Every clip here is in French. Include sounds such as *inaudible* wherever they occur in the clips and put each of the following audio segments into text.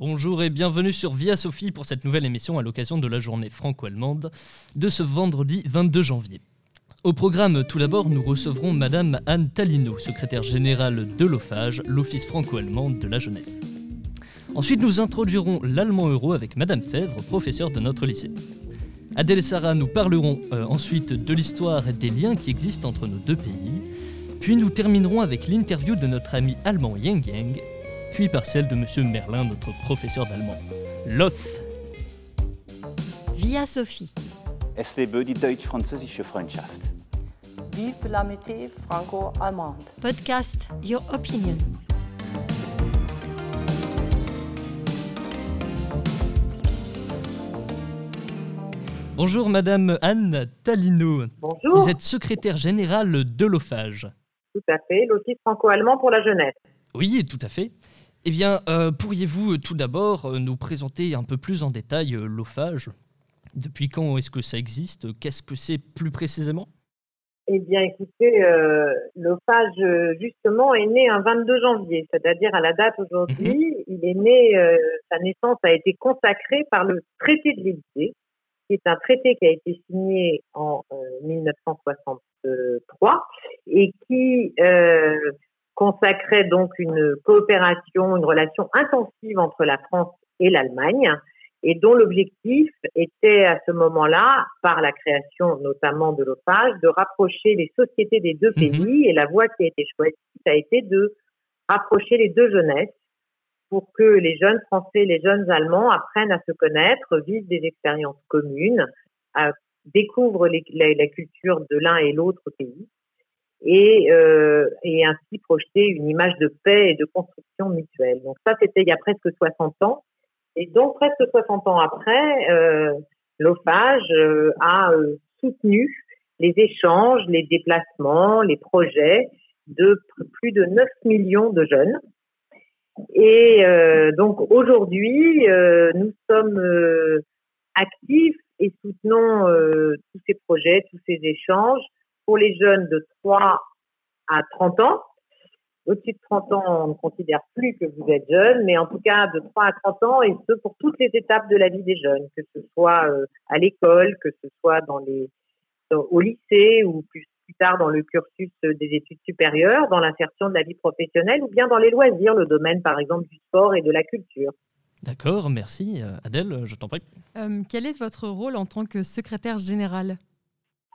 Bonjour et bienvenue sur Via Sophie pour cette nouvelle émission à l'occasion de la journée franco-allemande de ce vendredi 22 janvier. Au programme, tout d'abord, nous recevrons Madame Anne Talino, secrétaire générale de l'OFAGE, l'Office franco-allemand de la jeunesse. Ensuite, nous introduirons l'allemand euro avec Madame Fèvre, professeure de notre lycée. Adèle et Sarah nous parleront euh, ensuite de l'histoire et des liens qui existent entre nos deux pays. Puis nous terminerons avec l'interview de notre ami allemand Yang Yang puis par celle de Monsieur Merlin, notre professeur d'allemand. Loth. Via Sophie. Es lebe die deutsch-französische Freundschaft. Vive l'amitié franco-allemande. Podcast Your Opinion. Bonjour Madame Anne Talino. Bonjour. Vous êtes secrétaire générale de l'OFAGE. Tout à fait, l'Office franco-allemand pour la jeunesse. Oui, tout à fait. Eh bien, euh, pourriez-vous euh, tout d'abord euh, nous présenter un peu plus en détail l'OFAGE Depuis quand est-ce que ça existe? Qu'est-ce que c'est plus précisément? Eh bien, écoutez, l'OFAGE, justement, est né un 22 janvier, c'est-à-dire à la date aujourd'hui. Mhm. Il est né, sa naissance a été consacrée par le traité de l'Élysée, qui est un traité qui a été signé en 1963 et qui consacrait donc une coopération, une relation intensive entre la France et l'Allemagne, et dont l'objectif était à ce moment-là, par la création notamment de l'OPAGE, de rapprocher les sociétés des deux pays. Mhm. Et la voie qui a été choisie, ça a été de rapprocher les deux jeunesses pour que les jeunes Français et les jeunes Allemands apprennent à se connaître, vivent des expériences communes, découvrent la culture de l'un et l'autre pays et, euh, et ainsi projeter une image de paix et de construction mutuelle. Donc ça, c'était il y a presque 60 ans. Et donc, presque 60 ans après, euh, l'OFAGE euh, a euh, soutenu les échanges, les déplacements, les projets de plus de 9 millions de jeunes. Et euh, donc aujourd'hui, euh, nous sommes actifs et soutenons tous ces projets, tous ces échanges pour les jeunes de 3 à 30 ans. Au-dessus de 30 ans, on ne considère plus que vous êtes jeune, mais en tout cas de 3 à 30 ans, et ce pour toutes les étapes de la vie des jeunes, que ce soit euh, à l'école, que ce soit dans les, au lycée ou plus, plus tard dans le cursus des études supérieures, dans l'insertion de la vie professionnelle ou bien dans les loisirs, le domaine par exemple du sport et de la culture. D'accord, merci. Euh, Adèle, je t'en prie. Euh, quel est votre rôle en tant que secrétaire général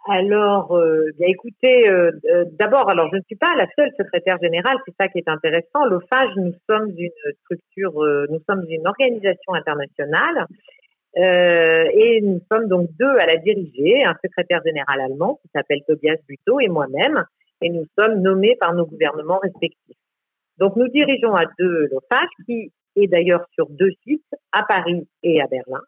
alors, euh, bien écoutez, euh, euh, d'abord, alors je ne suis pas la seule secrétaire générale, c'est ça qui est intéressant. L'OFAGE, nous sommes une structure, euh, nous sommes une organisation internationale euh, et nous sommes donc deux à la diriger, un secrétaire général allemand qui s'appelle Tobias Buteau et moi-même, et nous sommes nommés par nos gouvernements respectifs. Donc nous dirigeons à deux l'OFAGE qui est d'ailleurs sur deux sites, à Paris et à Berlin.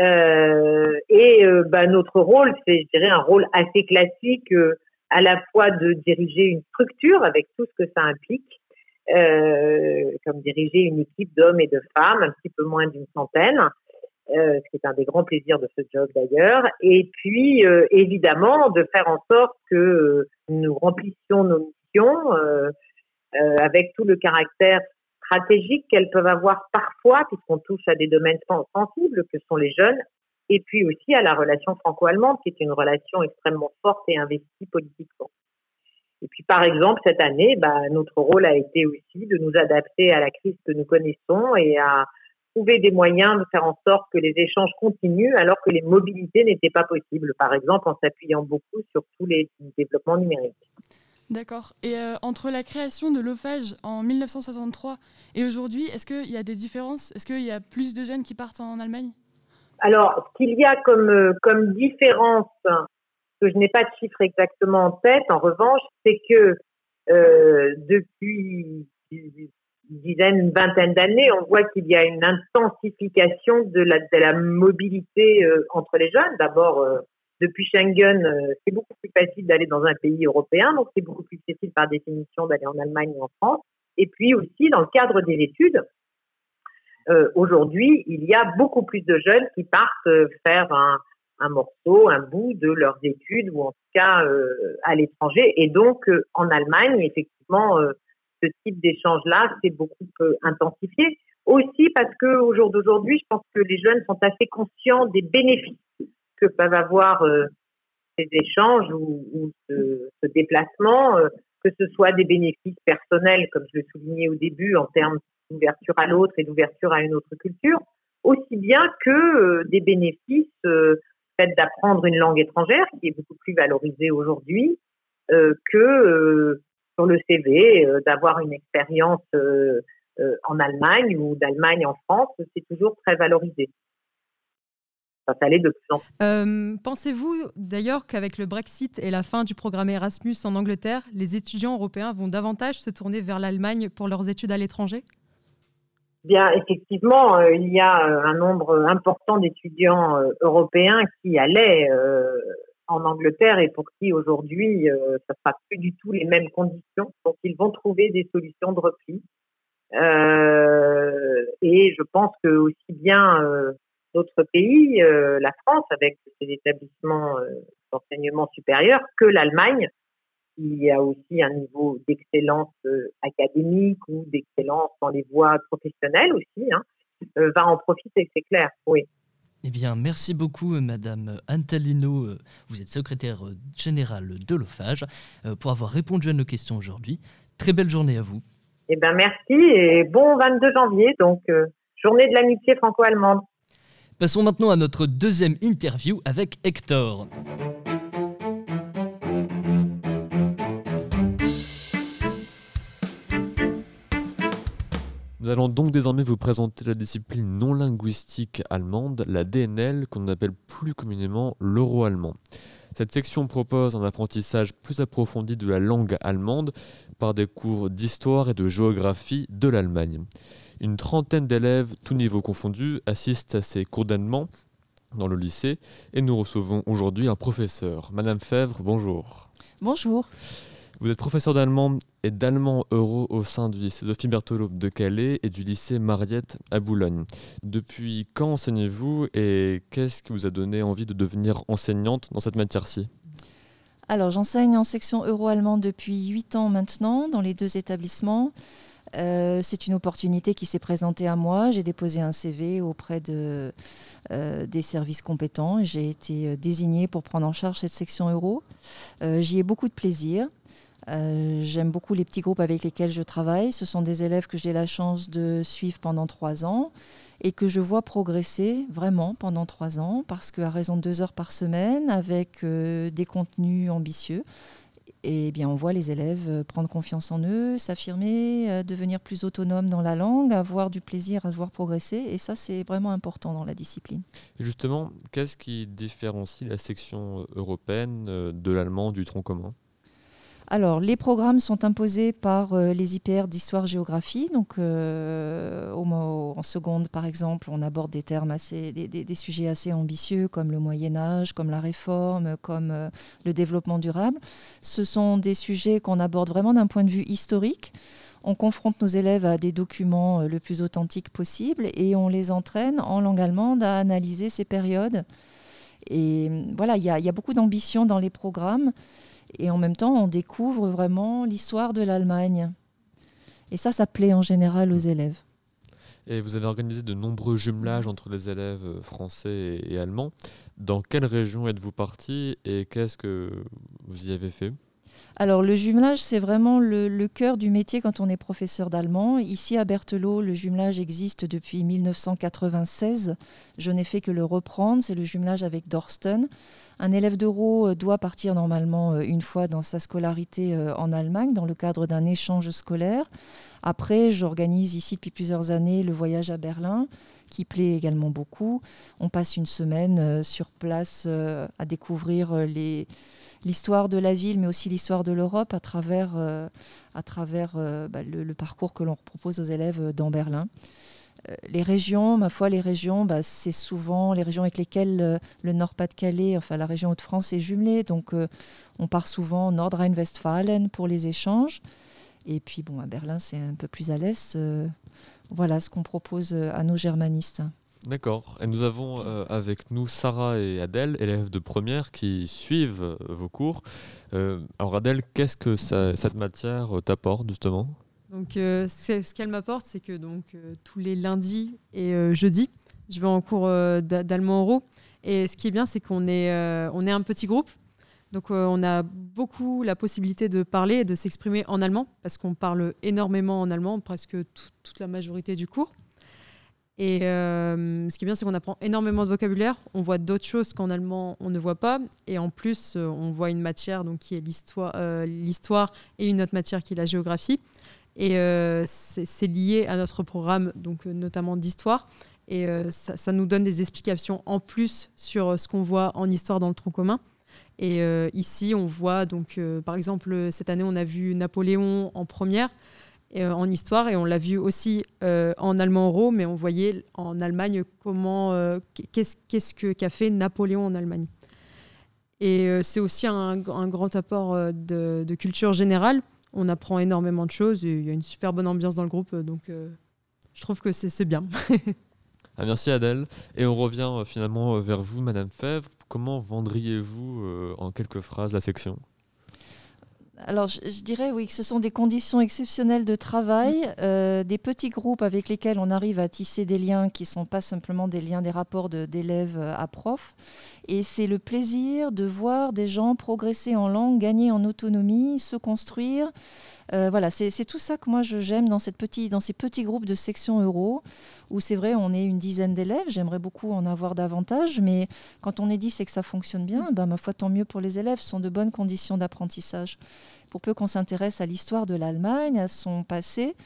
Euh, et euh, bah, notre rôle, c'est, je dirais, un rôle assez classique, euh, à la fois de diriger une structure avec tout ce que ça implique, euh, comme diriger une équipe d'hommes et de femmes, un petit peu moins d'une centaine, euh, ce qui est un des grands plaisirs de ce job d'ailleurs, et puis évidemment de faire en sorte que nous remplissions nos missions avec tout le caractère stratégiques qu'elles peuvent avoir parfois, puisqu'on touche à des domaines sensibles que sont les jeunes, et puis aussi à la relation franco-allemande, qui est une relation extrêmement forte et investie politiquement. Et puis, par exemple, cette année, bah, notre rôle a été aussi de nous adapter à la crise que nous connaissons et à trouver des moyens de faire en sorte que les échanges continuent alors que les mobilités n'étaient pas possibles, par exemple en s'appuyant beaucoup sur tous les développements numériques. D'accord. Et euh, entre la création de l'OFAGE en 1963 et aujourd'hui, est-ce qu'il y a des différences? Est-ce qu'il y a plus de jeunes qui partent en Allemagne? Alors, ce qu'il y a comme, euh, comme différence, que je n'ai pas de chiffre exactement en tête, en revanche, c'est que euh, depuis une dizaine, vingtaine d'années, on voit qu'il y a une intensification de la, mobilité entre les jeunes. D'abord, depuis Schengen, euh, c'est beaucoup plus facile d'aller dans un pays européen, donc c'est beaucoup plus facile par définition d'aller en Allemagne ou en France. Et puis aussi, dans le cadre des études, euh, aujourd'hui, il y a beaucoup plus de jeunes qui partent euh, faire un, morceau, un bout de leurs études, ou en tout cas à l'étranger. Et donc, en Allemagne, effectivement, ce type d'échange-là s'est beaucoup intensifié. Aussi parce que au jour d'aujourd'hui, je pense que les jeunes sont assez conscients des bénéfices que peuvent avoir euh, ces échanges ou, ce, déplacement, euh, que ce soit des bénéfices personnels, comme je le soulignais au début, en termes d'ouverture à l'autre et d'ouverture à une autre culture, aussi bien que euh, des bénéfices fait d'apprendre une langue étrangère, qui est beaucoup plus valorisée aujourd'hui, que sur le CV, d'avoir une expérience en Allemagne ou d'Allemagne en France, c'est toujours très valorisé. Euh, pensez-vous d'ailleurs qu'avec le Brexit et la fin du programme Erasmus en Angleterre, les étudiants européens vont davantage se tourner vers l'Allemagne pour leurs études à l'étranger? Bien, effectivement, euh, il y a euh, un nombre important d'étudiants européens qui allaient en Angleterre et pour qui aujourd'hui, ça ne sera plus du tout les mêmes conditions. Donc, ils vont trouver des solutions de repli. et je pense que aussi bien d'autres pays, euh, la France avec ses établissements euh, d'enseignement supérieur, que l'Allemagne, qui a aussi un niveau d'excellence euh, académique ou d'excellence dans les voies professionnelles aussi, hein, va en profiter, c'est clair, oui. Eh bien, merci beaucoup, Madame Antalino. Vous êtes secrétaire générale de l'OFAGE, pour avoir répondu à nos questions aujourd'hui. Très belle journée à vous. Eh bien, merci et bon 22 janvier, donc journée de l'amitié franco-allemande. Passons maintenant à notre deuxième interview avec Hector. Nous allons donc désormais vous présenter la discipline non linguistique allemande, la DNL, qu'on appelle plus communément l'euro-allemand. Cette section propose un apprentissage plus approfondi de la langue allemande par des cours d'histoire et de géographie de l'Allemagne. Une trentaine d'élèves, tous niveaux confondus, assistent à ces cours d'allemand dans le lycée et nous recevons aujourd'hui un professeur. Madame Fèvre, bonjour. Bonjour. Vous êtes professeur d'allemand et d'allemand euro au sein du lycée Sophie Berthelot de Calais et du lycée Mariette à Boulogne. Depuis quand enseignez-vous et qu'est-ce qui vous a donné envie de devenir enseignante dans cette matière-ci? Alors j'enseigne en section euro-allemand depuis 8 ans maintenant dans les deux établissements. Euh, c'est une opportunité qui s'est présentée à moi. J'ai déposé un CV auprès euh, des services compétents. J'ai été euh, désignée pour prendre en charge cette section euro. J'y ai beaucoup de plaisir. J'aime beaucoup les petits groupes avec lesquels je travaille. Ce sont des élèves que j'ai la chance de suivre pendant trois ans et que je vois progresser vraiment pendant trois ans parce qu'à raison de deux heures par semaine, avec des contenus ambitieux, et bien, on voit les élèves euh, prendre confiance en eux, s'affirmer, euh, devenir plus autonomes dans la langue, avoir du plaisir à se voir progresser. Et ça, c'est vraiment important dans la discipline. justement, qu'est-ce qui différencie la section euh, européenne de l'allemand du tronc commun? Alors, les programmes sont imposés par euh, les IPR d'histoire-géographie. Donc, euh, en seconde, par exemple, on aborde des termes assez, des, sujets assez ambitieux comme le Moyen Âge, comme la réforme, comme euh, le développement durable. Ce sont des sujets qu'on aborde vraiment d'un point de vue historique. On confronte nos élèves à des documents le plus authentiques possible et on les entraîne en langue allemande à analyser ces périodes. Et voilà, il y a beaucoup d'ambition dans les programmes. Et en même temps, on découvre vraiment l'histoire de l'Allemagne. Et ça, ça plaît en général aux élèves. Et vous avez organisé de nombreux jumelages entre les élèves français et allemands. Dans quelle région êtes-vous parti et qu'est-ce que vous y avez fait? Alors le jumelage, c'est vraiment le, cœur du métier quand on est professeur d'allemand. Ici à Berthelot, le jumelage existe depuis 1996. Je n'ai fait que le reprendre. C'est le jumelage avec Dorsten. Un élève d'euro euh, doit partir normalement euh, une fois dans sa scolarité euh, en Allemagne dans le cadre d'un échange scolaire. Après, j'organise ici depuis plusieurs années le voyage à Berlin qui plaît également beaucoup. On passe une semaine sur place à découvrir les l'histoire de la ville, mais aussi l'histoire de l'Europe à travers, euh, euh, bah, le, parcours que l'on propose aux élèves euh, dans Berlin. les régions, ma foi, les régions, bah, c'est souvent les régions avec lesquelles le Nord-Pas-de-Calais, enfin la région Hauts-de-France est jumelée. Donc on part souvent Nordrhein-Westfalen pour les échanges. Et puis bon, à Berlin, c'est un peu plus à l'est. voilà ce qu'on propose à nos germanistes. D'accord. Et nous avons euh, avec nous Sarah et Adèle, élèves de première, qui suivent euh, vos cours. Euh, alors Adèle, qu'est-ce que cette matière t'apporte justement? Donc, ce qu'elle m'apporte, c'est que donc, tous les lundis et jeudis, je vais en cours d'a- d'allemand oraux. Et ce qui est bien, c'est qu'on est, on est un petit groupe. Donc, on a beaucoup la possibilité de parler et de s'exprimer en allemand, parce qu'on parle énormément en allemand, presque tout- toute la majorité du cours. Et euh, ce qui est bien, c'est qu'on apprend énormément de vocabulaire. On voit d'autres choses qu'en allemand, on ne voit pas. Et en plus, euh, on voit une matière donc, qui est l'histoire euh, l'histoire et une autre matière qui est la géographie. Et c'est lié à notre programme, donc, notamment d'histoire. Et ça, ça nous donne des explications en plus sur ce qu'on voit en histoire dans le tronc commun. Et ici, on voit, donc, par exemple, cette année, on a vu Napoléon en première euh, en histoire et on l'a vu aussi euh, en allemand euro, mais on voyait en Allemagne comment, euh, qu'est-ce qu'est-ce que- qu'a fait Napoléon en Allemagne. Et c'est aussi un, grand apport de, culture générale. On apprend énormément de choses il y a une super bonne ambiance dans le groupe, donc je trouve que c'est bien. *laughs* Ah, merci Adèle. Et on revient finalement vers vous, Madame Fèvre. Comment vendriez-vous en quelques phrases la section? Alors, je, je dirais oui que ce sont des conditions exceptionnelles de travail, euh, des petits groupes avec lesquels on arrive à tisser des liens qui ne sont pas simplement des liens, des rapports d'élèves euh, à profs. Et c'est le plaisir de voir des gens progresser en langue, gagner en autonomie, se construire. Euh, voilà, c'est tout ça que moi j'aime dans, cette dans ces petits groupes de section euro, où c'est vrai, on est une dizaine d'élèves. J'aimerais beaucoup en avoir davantage, mais quand on est dit c'est que ça fonctionne bien, ben, ma foi, tant mieux pour les élèves. Ce sont de bonnes conditions d'apprentissage. Pour peu qu'on s'intéresse à l'histoire de l'Allemagne, à son passé,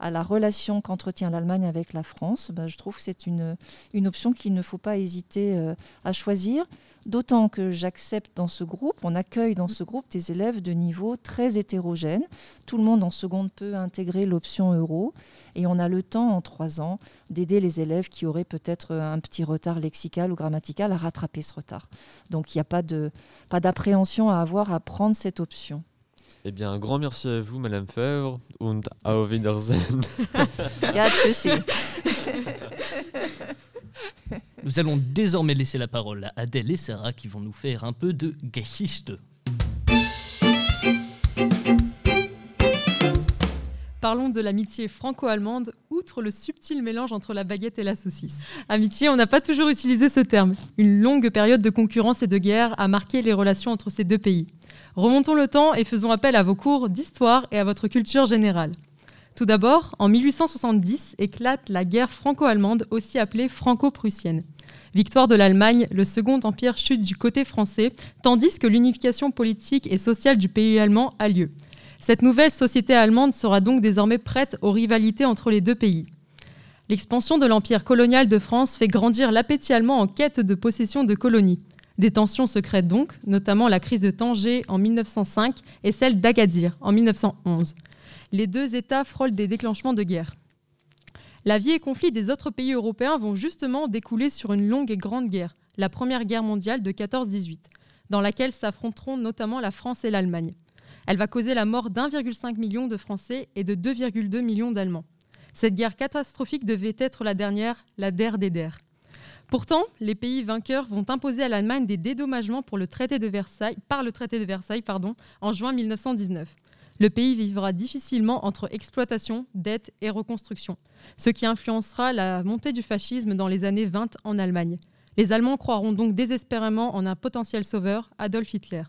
à la relation qu'entretient l'Allemagne avec la France, ben, je trouve que c'est une, option qu'il ne faut pas hésiter euh, à choisir. D'autant que j'accepte dans ce groupe, on accueille dans ce groupe des élèves de niveau très hétérogène. Tout le monde en seconde peut intégrer l'option euro et on a le temps en trois ans d'aider les élèves qui auraient peut-être un petit retard lexical ou grammatical à rattraper ce retard. Donc il n'y a pas d'appréhension à avoir à prendre cette option. Eh bien, un grand merci à vous, Madame Fèvre. Und auf Wiedersehen. *laughs* Ja, tschüssi. *laughs* Nous allons désormais laisser la parole à Adèle et Sarah qui vont nous faire un peu de Geschichte. Parlons de l'amitié franco-allemande, outre le subtil mélange entre la baguette et la saucisse. Amitié, on n'a pas toujours utilisé ce terme. Une longue période de concurrence et de guerre a marqué les relations entre ces deux pays. Remontons le temps et faisons appel à vos cours d'histoire et à votre culture générale. Tout d'abord, en 1870 éclate la guerre franco-allemande, aussi appelée franco-prussienne. Victoire de l'Allemagne, le Second Empire chute du côté français, tandis que l'unification politique et sociale du pays allemand a lieu. Cette nouvelle société allemande sera donc désormais prête aux rivalités entre les deux pays. L'expansion de l'empire colonial de France fait grandir l'appétit allemand en quête de possession de colonies. Des tensions se donc, notamment la crise de Tanger en 1905 et celle d'Agadir en 1911. Les deux États frôlent des déclenchements de guerre. La vie et conflits des autres pays européens vont justement découler sur une longue et grande guerre, la Première Guerre mondiale de 14-18, dans laquelle s'affronteront notamment la France et l'Allemagne. Elle va causer la mort d'1,5 million de Français et de 2,2 millions d'Allemands. Cette guerre catastrophique devait être la dernière, la der des der. Pourtant, les pays vainqueurs vont imposer à l'Allemagne des dédommagements pour le traité de Versailles, par le traité de Versailles en juin 1919. Le pays vivra difficilement entre exploitation, dette et reconstruction, ce qui influencera la montée du fascisme dans les années 20 en Allemagne. Les Allemands croiront donc désespérément en un potentiel sauveur, Adolf Hitler.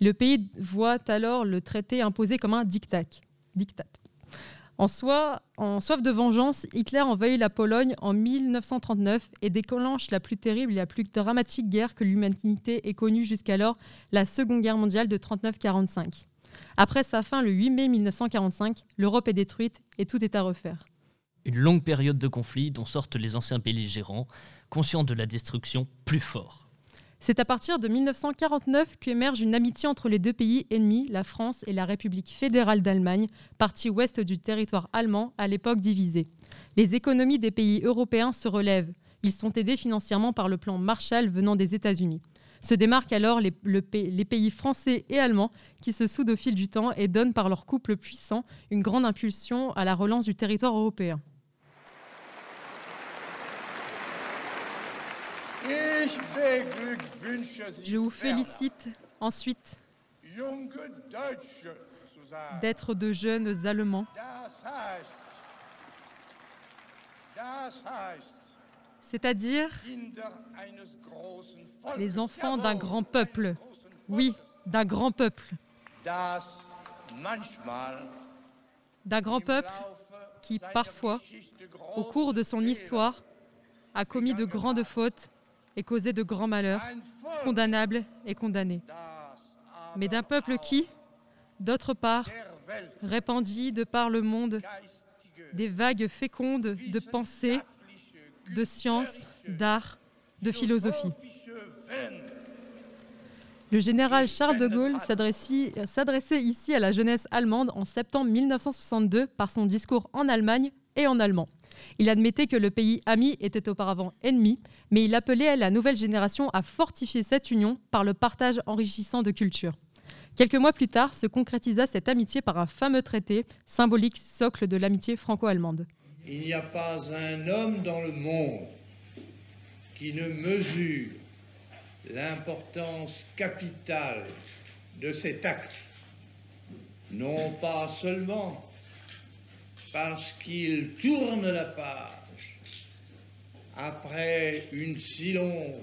Le pays voit alors le traité imposé comme un diktat. En, soi, en soif de vengeance, Hitler envahit la Pologne en 1939 et déclenche la plus terrible et la plus dramatique guerre que l'humanité ait connue jusqu'alors, la Seconde Guerre mondiale de 39-45. Après sa fin le 8 mai 1945, l'Europe est détruite et tout est à refaire. Une longue période de conflit dont sortent les anciens belligérants, conscients de la destruction plus fort. C'est à partir de 1949 qu'émerge une amitié entre les deux pays ennemis, la France et la République fédérale d'Allemagne, partie ouest du territoire allemand, à l'époque divisée. Les économies des pays européens se relèvent. Ils sont aidés financièrement par le plan Marshall venant des États-Unis. Se démarquent alors les, le, les, pays français et allemands qui se soudent au fil du temps et donnent par leur couple puissant une grande impulsion à la relance du territoire européen. Je vous félicite ensuite d'être de jeunes Allemands. C'est-à-dire les enfants d'un grand peuple. Oui, d'un grand peuple. D'un grand peuple qui, parfois, au cours de son histoire, a commis de grandes fautes et causé de grands malheurs, condamnables et condamnés. Mais d'un peuple qui, d'autre part, répandit de par le monde des vagues fécondes de pensée, de science, d'art, de philosophie. Le général Charles de Gaulle s'adressait ici à la jeunesse allemande en septembre 1962 par son discours en Allemagne et en allemand. Il admettait que le pays ami était auparavant ennemi, mais il appelait la nouvelle génération à fortifier cette union par le partage enrichissant de culture. Quelques mois plus tard se concrétisa cette amitié par un fameux traité, symbolique socle de l'amitié franco-allemande. Il n'y a pas un homme dans le monde qui ne mesure l'importance capitale de cet acte, non pas seulement parce qu'il tourne la page après une si longue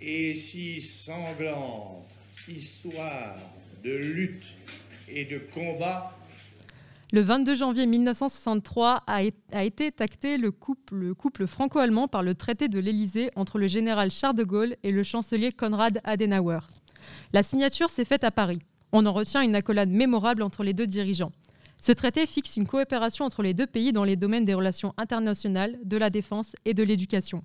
et si sanglante histoire de lutte et de combat. Le 22 janvier 1963 a, été tacté le couple, couple franco-allemand par le traité de l'Élysée entre le général Charles de Gaulle et le chancelier Konrad Adenauer. La signature s'est faite à Paris. On en retient une accolade mémorable entre les deux dirigeants. Ce traité fixe une coopération entre les deux pays dans les domaines des relations internationales, de la défense et de l'éducation.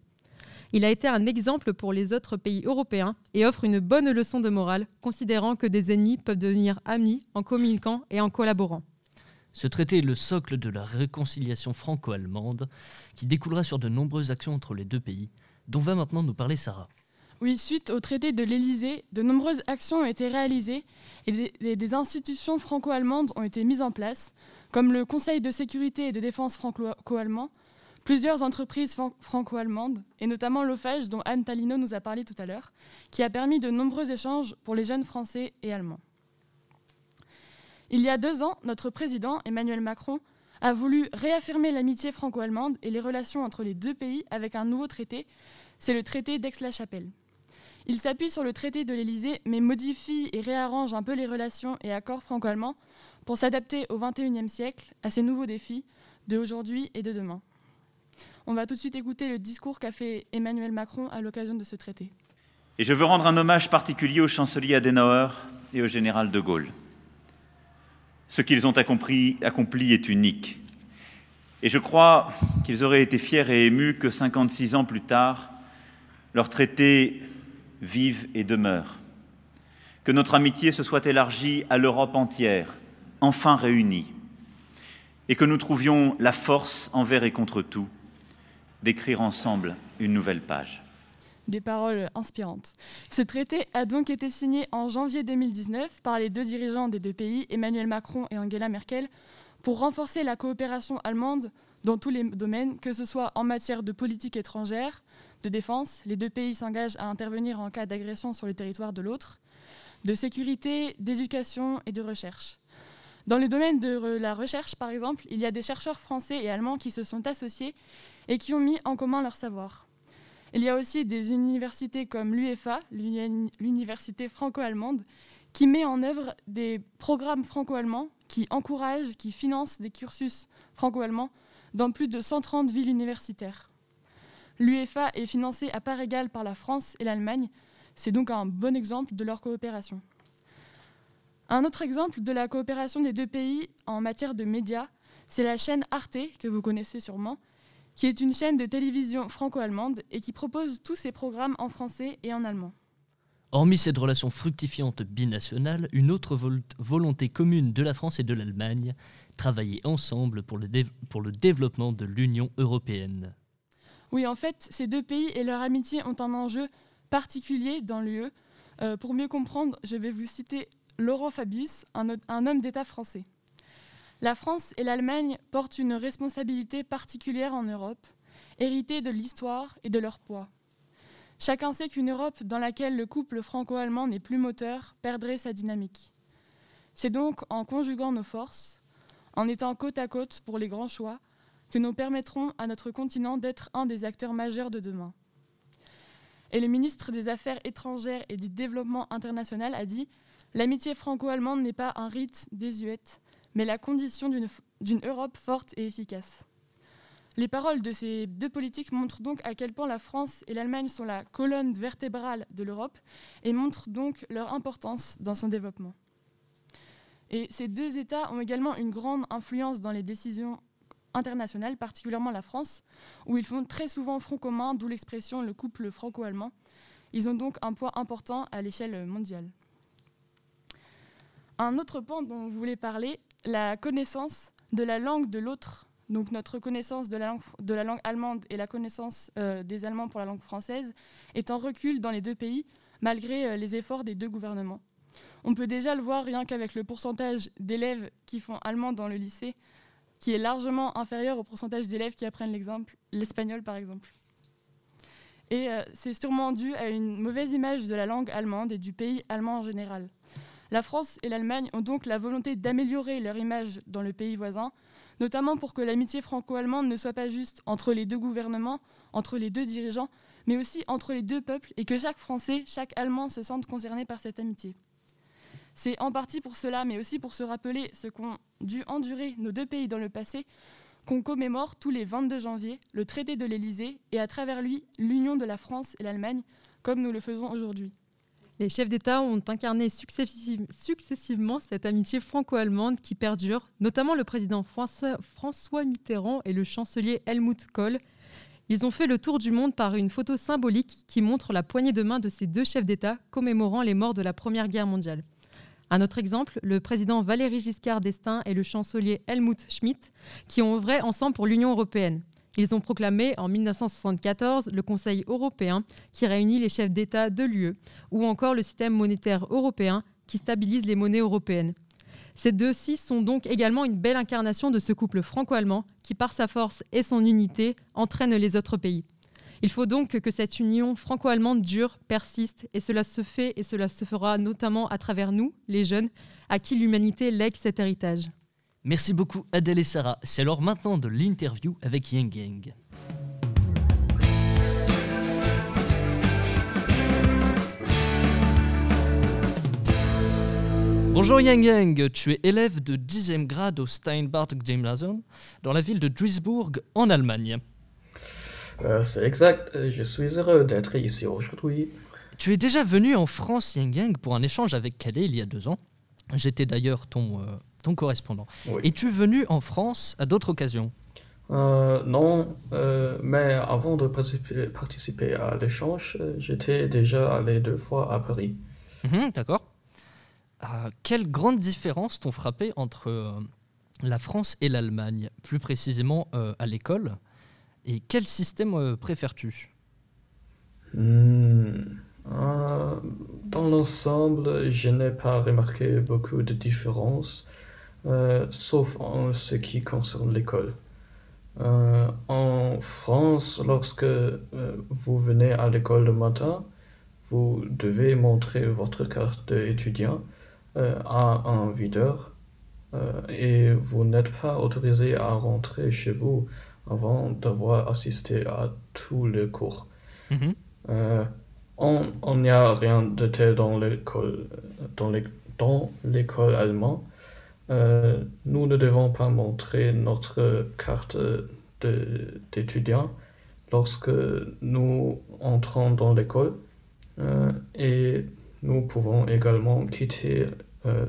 Il a été un exemple pour les autres pays européens et offre une bonne leçon de morale, considérant que des ennemis peuvent devenir amis en communiquant et en collaborant. Ce traité est le socle de la réconciliation franco-allemande, qui découlera sur de nombreuses actions entre les deux pays, dont va maintenant nous parler Sarah. Oui, suite au traité de l'Élysée, de nombreuses actions ont été réalisées et des, institutions franco-allemandes ont été mises en place, comme le Conseil de sécurité et de défense franco-allemand, plusieurs entreprises franco-allemandes, et notamment l'OFAGE dont Anne Talino nous a parlé tout à l'heure, qui a permis de nombreux échanges pour les jeunes Français et Allemands. Il y a deux ans, notre président, Emmanuel Macron, a voulu réaffirmer l'amitié franco-allemande et les relations entre les deux pays avec un nouveau traité, c'est le traité d'Aix-la-Chapelle. Il s'appuie sur le traité de l'Élysée, mais modifie et réarrange un peu les relations et accords franco-allemands pour s'adapter au XXIe siècle, à ces nouveaux défis de aujourd'hui et de demain. On va tout de suite écouter le discours qu'a fait Emmanuel Macron à l'occasion de ce traité. Et je veux rendre un hommage particulier au chancelier Adenauer et au général de Gaulle. Ce qu'ils ont accompli, accompli est unique. Et je crois qu'ils auraient été fiers et émus que 56 ans plus tard, leur traité vive et demeure. Que notre amitié se soit élargie à l'Europe entière, enfin réunie. Et que nous trouvions la force envers et contre tout d'écrire ensemble une nouvelle page. Des paroles inspirantes. Ce traité a donc été signé en janvier 2019 par les deux dirigeants des deux pays, Emmanuel Macron et Angela Merkel, pour renforcer la coopération allemande dans tous les domaines, que ce soit en matière de politique étrangère, de défense, les deux pays s'engagent à intervenir en cas d'agression sur le territoire de l'autre, de sécurité, d'éducation et de recherche. Dans le domaine de la recherche, par exemple, il y a des chercheurs français et allemands qui se sont associés et qui ont mis en commun leur savoir. Il y a aussi des universités comme l'UEFA, l'université franco-allemande, qui met en œuvre des programmes franco-allemands qui encouragent, qui financent des cursus franco-allemands dans plus de 130 villes universitaires. L'UEFA est financée à part égale par la France et l'Allemagne. C'est donc un bon exemple de leur coopération. Un autre exemple de la coopération des deux pays en matière de médias, c'est la chaîne Arte, que vous connaissez sûrement, qui est une chaîne de télévision franco-allemande et qui propose tous ses programmes en français et en allemand. Hormis cette relation fructifiante binationale, une autre volonté commune de la France et de l'Allemagne, travailler ensemble pour le, pour le développement de l'Union européenne. Oui, en fait, ces deux pays et leur amitié ont un enjeu particulier dans l'UE. Euh, pour mieux comprendre, je vais vous citer Laurent Fabius, un, un homme d'État français. La France et l'Allemagne portent une responsabilité particulière en Europe, héritée de l'histoire et de leur poids. Chacun sait qu'une Europe dans laquelle le couple franco-allemand n'est plus moteur perdrait sa dynamique. C'est donc en conjuguant nos forces, en étant côte à côte pour les grands choix, que nous permettrons à notre continent d'être un des acteurs majeurs de demain. Et le ministre des Affaires étrangères et du Développement international a dit L'amitié franco-allemande n'est pas un rite désuète, mais la condition d'une Europe forte et efficace. Les paroles de ces deux politiques montrent donc à quel point la France et l'Allemagne sont la colonne vertébrale de l'Europe et montrent donc leur importance dans son développement. Et ces deux États ont également une grande influence dans les décisions internationales, particulièrement la France, où ils font très souvent front commun, d'où l'expression le couple franco-allemand. Ils ont donc un poids important à l'échelle mondiale. Un autre point dont vous voulez parler, la connaissance de la langue de l'autre, donc notre connaissance de la langue, de la langue allemande et la connaissance euh, des Allemands pour la langue française, est en recul dans les deux pays, malgré euh, les efforts des deux gouvernements. On peut déjà le voir rien qu'avec le pourcentage d'élèves qui font allemand dans le lycée, qui est largement inférieur au pourcentage d'élèves qui apprennent l'espagnol par exemple. Et euh, c'est sûrement dû à une mauvaise image de la langue allemande et du pays allemand en général. La France et l'Allemagne ont donc la volonté d'améliorer leur image dans le pays voisin, notamment pour que l'amitié franco-allemande ne soit pas juste entre les deux gouvernements, entre les deux dirigeants, mais aussi entre les deux peuples et que chaque Français, chaque Allemand se sente concerné par cette amitié. C'est en partie pour cela, mais aussi pour se rappeler ce qu'ont dû endurer nos deux pays dans le passé, qu'on commémore tous les 22 janvier le traité de l'Élysée et à travers lui l'union de la France et l'Allemagne, comme nous le faisons aujourd'hui. Les chefs d'État ont incarné successivement cette amitié franco-allemande qui perdure, notamment le président François Mitterrand et le chancelier Helmut Kohl. Ils ont fait le tour du monde par une photo symbolique qui montre la poignée de main de ces deux chefs d'État commémorant les morts de la Première Guerre mondiale. Un autre exemple, le président Valéry Giscard d'Estaing et le chancelier Helmut Schmidt, qui ont œuvré ensemble pour l'Union européenne. Ils ont proclamé en 1974 le Conseil européen qui réunit les chefs d'État de l'UE, ou encore le système monétaire européen qui stabilise les monnaies européennes. Ces deux-ci sont donc également une belle incarnation de ce couple franco-allemand qui, par sa force et son unité, entraîne les autres pays. Il faut donc que cette union franco-allemande dure, persiste, et cela se fait et cela se fera notamment à travers nous, les jeunes, à qui l'humanité lègue cet héritage. Merci beaucoup Adèle et Sarah. C'est alors maintenant de l'interview avec Yang Yang. Bonjour Yang Yang, tu es élève de 10e grade au Steinbart Gymnasium dans la ville de Duisburg en Allemagne. Euh, c'est exact, je suis heureux d'être ici aujourd'hui. Tu es déjà venu en France, Yang Yang, pour un échange avec Calais il y a deux ans. J'étais d'ailleurs ton, euh, ton correspondant. Es-tu venu en France à d'autres occasions? Euh, Non, mais avant de participer, participer à l'échange, j'étais déjà allé deux fois à Paris. Mhm, d'accord. quelle grande différence t'ont frappé entre la France et l'Allemagne, plus précisément à l'école? Et quel système euh, préfères-tu? Hmm. euh, Dans l'ensemble, je n'ai pas remarqué beaucoup de différences, euh, sauf en ce qui concerne l'école. en France, lorsque vous venez à l'école le matin, vous devez montrer votre carte d'étudiant à un videur et vous n'êtes pas autorisé à rentrer chez vous avant d'avoir assisté à tous les cours. Euh, on n'y a rien de tel dans l'école dans l'école allemande. Euh, nous ne devons pas montrer notre carte d'étudiant lorsque nous entrons dans l'école euh, et nous pouvons également quitter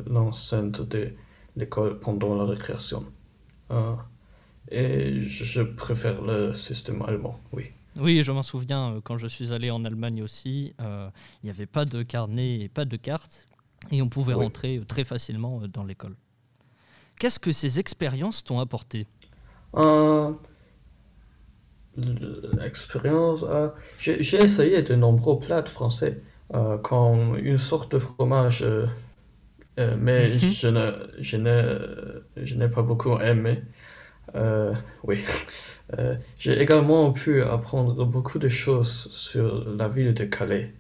l'enceinte de l'école pendant la récréation. Et je préfère le système allemand, oui. Oui, je m'en souviens, euh, quand je suis allé en Allemagne aussi, euh, il n'y avait pas de carnet et pas de carte, et on pouvait rentrer euh, très facilement dans l'école. Qu'est-ce que ces expériences t'ont apporté? L'expérience, j'ai essayé de nombreux plats français, comme une sorte de fromage, mais mhm. je n'ai pas beaucoup aimé. Euh, oui. Euh, j'ai également pu apprendre beaucoup de choses sur la ville de Calais.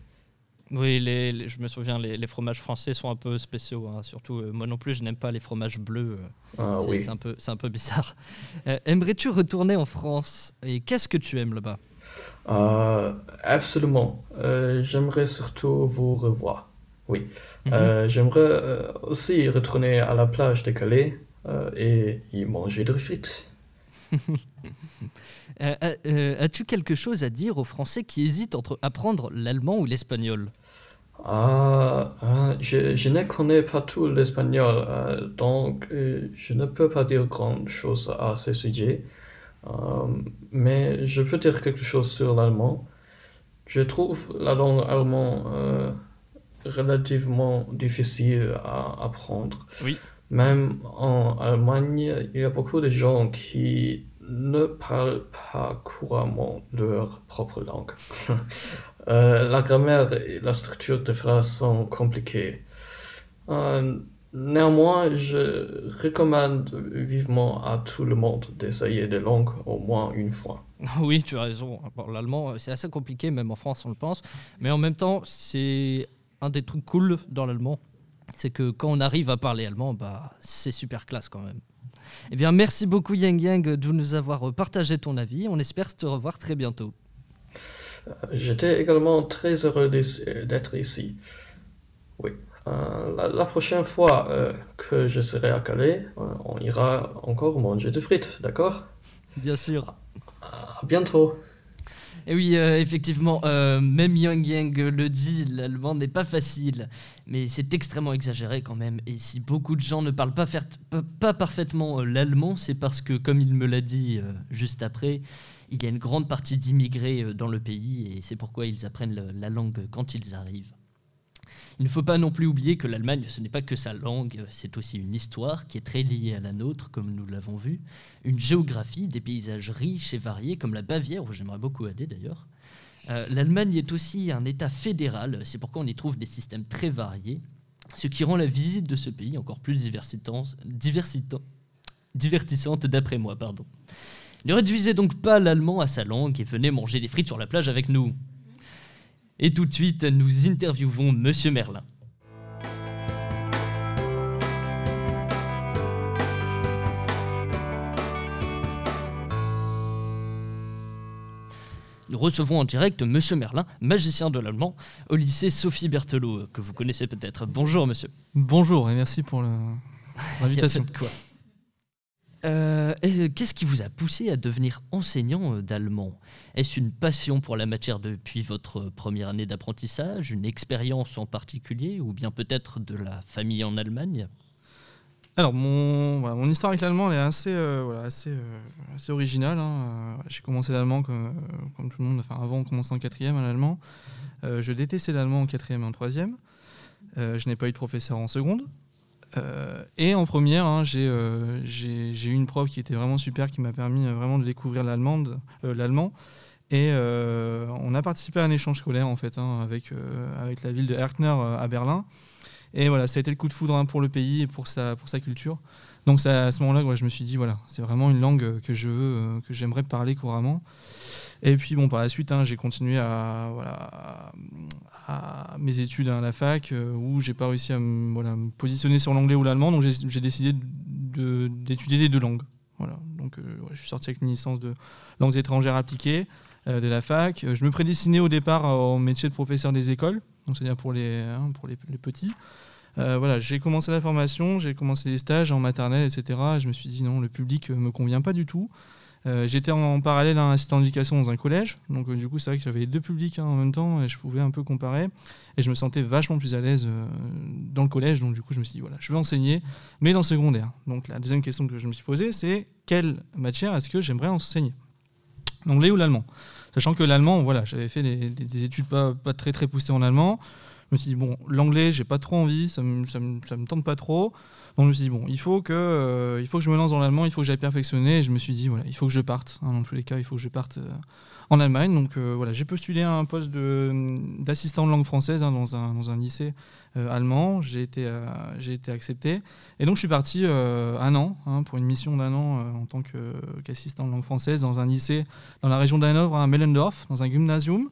Oui, les, je me souviens, les, fromages français sont un peu spéciaux. Hein. Surtout, euh, moi non plus, je n'aime pas les fromages bleus. Ah, c'est, oui. c'est un peu, c'est un peu bizarre. Aimerais-tu retourner en France? Et qu'est-ce que tu aimes là-bas? Euh, absolument. J'aimerais surtout vous revoir. Oui. Euh, j'aimerais aussi retourner à la plage de Calais euh, et y manger des frites. *laughs* Euh, euh, As-tu quelque chose à dire aux Français qui hésitent entre apprendre l'allemand ou l'espagnol? Ah, ah, je, je ne connais pas tout l'espagnol, euh, donc euh, je ne peux pas dire grand-chose à ce sujet. Euh, mais je peux dire quelque chose sur l'allemand. Je trouve la langue allemande euh, relativement difficile à apprendre. Oui. Même en Allemagne, il y a beaucoup de gens qui ne parlent pas couramment leur propre langue. *laughs* Euh, la grammaire et la structure des phrases sont compliquées. Euh, néanmoins, je recommande vivement à tout le monde d'essayer des langues au moins une fois. *laughs* Oui, tu as raison. Bon, L'allemand, euh, c'est assez compliqué, même en France, on le pense. Mais en même temps, c'est un des trucs cool dans l'allemand. C'est que quand on arrive à parler allemand, bah, c'est super classe quand même. Eh bien, merci beaucoup Yang Yang de nous avoir partagé ton avis. On espère te revoir très bientôt. J'étais également très heureux d'ici- d'être ici. Oui. Euh, la, la prochaine fois euh, que je serai à Calais, euh, on ira encore manger des frites, d'accord? Bien sûr. À bientôt. Et oui, euh, effectivement, euh, même Yang Yang le dit, l'allemand n'est pas facile, mais c'est extrêmement exagéré quand même. Et si beaucoup de gens ne parlent pas, parfaitement euh, l'allemand, c'est parce que, comme il me l'a dit juste après, il y a une grande partie d'immigrés dans le pays, et c'est pourquoi ils apprennent la langue quand ils arrivent. Il ne faut pas non plus oublier que l'Allemagne, ce n'est pas que sa langue, c'est aussi une histoire qui est très liée à la nôtre, comme nous l'avons vu, une géographie, des paysages riches et variés, comme la Bavière, où j'aimerais beaucoup aller d'ailleurs. Euh, L'Allemagne est aussi un État fédéral, c'est pourquoi on y trouve des systèmes très variés, ce qui rend la visite de ce pays encore plus divertissante d'après moi. Pardon. Ne réduisez donc pas l'allemand à sa langue et venez manger des frites sur la plage avec nous. Et tout de suite, nous interviewons Monsieur Merlin. Nous recevons en direct Monsieur Merlin, magicien de l'allemand, au lycée Sophie Berthelot, que vous connaissez peut-être. Bonjour Monsieur. Bonjour et merci pour l'invitation. Quoi? Euh, Qu'est-ce qui vous a poussé à devenir enseignant euh, d'allemand? Est-ce une passion pour la matière depuis votre première année d'apprentissage, une expérience en particulier, ou bien peut-être de la famille en Allemagne? Alors, mon, histoire avec l'allemand est assez, euh, assez, originale. hein. J'ai commencé l'allemand comme, tout le monde, enfin avant, on commençait en quatrième à l'allemand. Euh, je détestais l'allemand en quatrième et en troisième. Je n'ai pas eu de professeur en seconde. Euh, et en première, hein, j'ai euh, j'ai- eu une prof qui était vraiment super, qui m'a permis euh, vraiment de découvrir l'allemand. Et on a participé à un échange scolaire en fait, hein, avec, la ville de Erkner à Berlin. Et voilà, ça a été le coup de foudre hein, pour le pays et pour sa, culture. Donc c'est à ce moment-là que je me suis dit, voilà, c'est vraiment une langue que je veux, que j'aimerais parler couramment. Et puis bon, par la suite, j'ai continué à, voilà, à- mes études à la fac, euh, où j'ai pas réussi à me, voilà, positionner sur l'anglais ou l'allemand, donc j'ai décidé d'étudier les deux langues. Voilà. Donc euh, je suis sorti avec une licence de langues étrangères appliquées euh, de la fac. Je me prédestinais au départ au métier de professeur des écoles, c'est-à-dire pour les, hein, pour les, petits. Voilà, j'ai commencé la formation, j'ai commencé les stages en maternelle, etc. Et je me suis dit non, le public me convient pas du tout. Euh, J'étais en, parallèle un assistant d'éducation dans un collège, donc euh, du coup c'est vrai que j'avais deux publics hein, en même temps et je pouvais un peu comparer. Et je me sentais vachement plus à l'aise euh, dans le collège, donc du coup je me suis dit voilà, je vais enseigner, mais dans le secondaire. Donc la deuxième question que je me suis posée, c'est quelle matière est-ce que j'aimerais enseigner? L'anglais ou l'allemand? Sachant que l'allemand, voilà, j'avais fait des, des- des études pas très très poussées en allemand. Je me suis dit, bon, l'anglais, j'ai pas trop envie, ça me, me, tente pas trop. Donc je me suis dit, bon, il faut que, euh, il faut que je me lance dans l'allemand, il faut que j'aille perfectionner. Et je me suis dit, voilà, il faut que je parte. hein, dans tous les cas, il faut que je parte euh, en Allemagne. Donc euh, voilà, j'ai postulé à un poste d'assistant de langue française hein, dans, un, lycée allemand. J'ai été, accepté. Et donc je suis parti un an, hein, pour une mission d'un an en tant qu'assistant de langue française dans un lycée dans la région d'Hanovre, à Mellendorf, dans un gymnasium.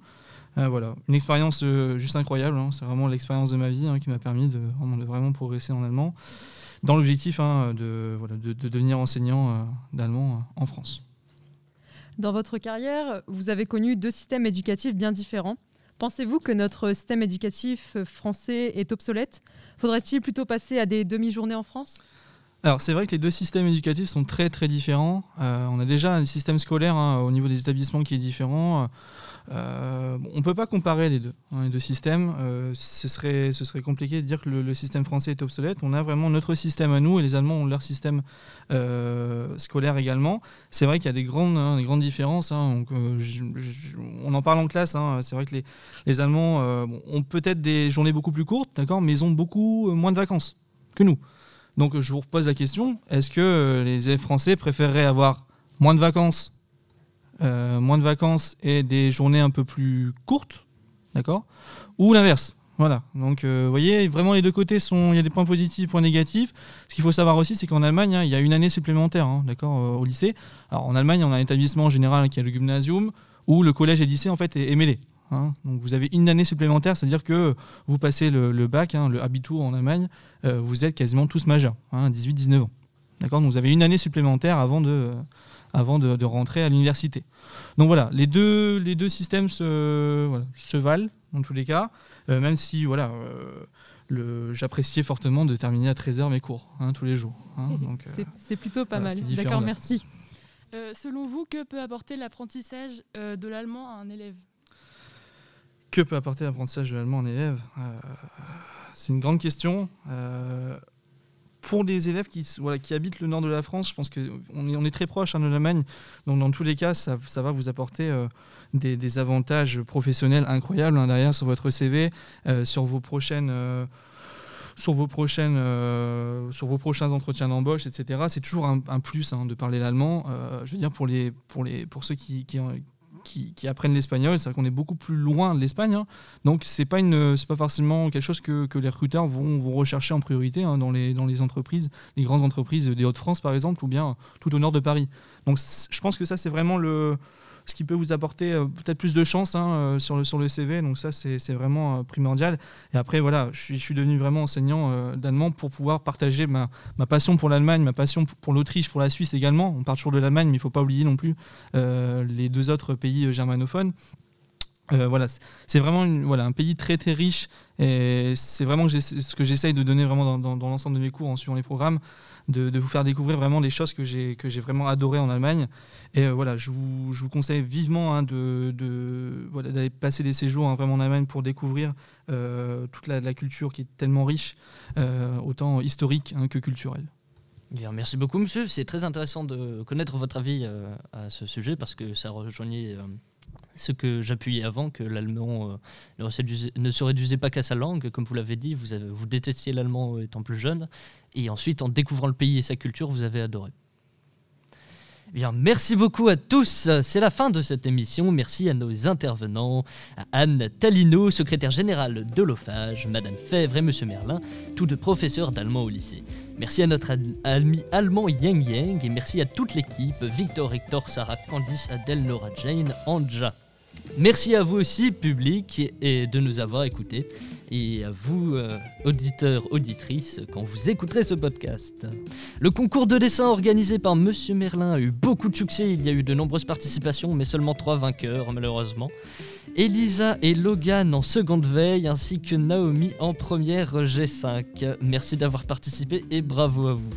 Euh, voilà, une expérience euh, juste incroyable. hein. C'est vraiment l'expérience de ma vie hein, qui m'a permis de vraiment, progresser en allemand, dans l'objectif hein, de devenir enseignant euh, d'allemand euh, en France. Dans votre carrière, vous avez connu deux systèmes éducatifs bien différents. Pensez-vous que notre système éducatif français est obsolète? Faudrait-il plutôt passer à des demi-journées en France? Alors c'est vrai que les deux systèmes éducatifs sont très très différents. Euh, on a déjà un système scolaire hein, au niveau des établissements qui est différent. Euh, on ne peut pas comparer les deux, hein, les deux systèmes. Euh, ce, serait, ce serait compliqué de dire que le, système français est obsolète. On a vraiment notre système à nous et les Allemands ont leur système scolaire également. C'est vrai qu'il y a des grandes, hein, des grandes différences. on en parle en classe. C'est vrai que les, les Allemands ont peut-être des journées beaucoup plus courtes, d'accord, mais ils ont beaucoup moins de vacances que nous. Donc je vous repose la question, est-ce que euh, les élèves français préféreraient avoir moins de vacances, euh, moins de vacances et des journées un peu plus courtes, d'accord Ou l'inverse? Voilà, donc euh, vous voyez, vraiment les deux côtés sont. Il y a des points positifs, points négatifs. Ce qu'il faut savoir aussi, c'est qu'en Allemagne, hein, il y a une année supplémentaire, hein, d'accord, au lycée. Alors en Allemagne, on a un établissement général qui est le gymnasium, où le collège et le lycée en fait est, est mêlé. Hein. Donc vous avez une année supplémentaire, c'est-à-dire que vous passez le, le bac, hein, le Abitur en Allemagne, euh, vous êtes quasiment tous majeurs, hein, 18-19 ans. D'accord? Donc vous avez une année supplémentaire avant de, euh, avant de, de rentrer à l'université. Donc voilà, les deux, les deux systèmes se, voilà, se valent dans tous les cas, euh, même si voilà, euh, le- j'appréciais fortement de terminer à 13h mes cours hein, tous les jours. hein. *laughs* Donc, euh, C'est- C'est plutôt pas voilà, mal. D'accord, merci. Euh, selon vous, que peut apporter l'apprentissage euh, de l'allemand à un élève? Que peut apporter l'apprentissage de l'allemand un élève? Euh, C'est une grande question. Euh, pour les élèves qui, habitent le nord de la France, je pense qu'on est, très proche hein, de l'Allemagne. Donc, dans tous les cas, ça, va vous apporter euh, des, avantages professionnels incroyables hein, derrière sur votre CV, sur vos prochaines. prochains entretiens d'embauche, etc. C'est toujours un, plus hein, de parler l'allemand. Je veux dire, pour ceux qui, qui, qui, apprennent l'espagnol, c'est vrai qu'on est beaucoup plus loin de l'Espagne. hein. Donc, c'est pas, une- pas forcément quelque chose que, les recruteurs vont, rechercher en priorité hein, dans, les, dans les entreprises, les grandes entreprises des Hauts-de-France, par exemple, ou bien tout au nord de Paris. Donc, je pense que ça, c'est vraiment le, ce qui peut vous apporter euh, peut-être plus de chance hein, euh, sur, le, sur le CV. Donc, ça, c'est vraiment euh, primordial. Et après, voilà, je suis, devenu vraiment enseignant d'allemand pour pouvoir partager ma, ma passion pour l'Allemagne, ma passion pour, l'Autriche, pour la Suisse également. On parle toujours de l'Allemagne, mais il ne faut pas oublier non plus les deux autres pays germanophones. Voilà, c'est- vraiment voilà, un pays très très riche et c'est vraiment ce que j'essaye de donner vraiment dans- dans l'ensemble de mes cours en suivant les programmes, de, vous faire découvrir vraiment des choses que j'ai vraiment adoré en Allemagne. Et euh, voilà, je vous, je vous conseille vivement hein, de, de- d'aller passer des séjours hein, vraiment en Allemagne pour découvrir euh, toute la, culture qui est tellement riche, euh, autant historique hein, que culturelle. Bien, merci beaucoup, monsieur. C'est très intéressant de connaître votre avis à ce sujet parce que ça rejoignait ce que j'appuyais avant, que l'allemand euh, ne, se réduisait pas qu'à sa langue. Comme vous l'avez dit, vous détestiez l'allemand étant plus jeune. Et ensuite, en découvrant le pays et sa culture, vous avez adoré. Bien, merci beaucoup à tous. C'est la fin de cette émission. Merci à nos intervenants, Anne Talino, secrétaire générale de l'OFAGE, Madame Fèvre et Monsieur Merlin, tous deux professeurs d'allemand au lycée. Merci à notre ami allemand Yang Yang et merci à toute l'équipe, Victor, Hector, Sarah, Candice, Adèle, Nora, Jane, Anja. Merci à vous aussi, public, et de nous avoir écoutés. Et à vous, euh, auditeurs, auditrices, quand vous écouterez ce podcast. Le concours de dessin organisé par Monsieur Merlin a eu beaucoup de succès. Il y a eu de nombreuses participations, mais seulement trois vainqueurs, malheureusement. Elisa et Logan en seconde veille, ainsi que Naomi en première G5. Merci d'avoir participé et bravo à vous.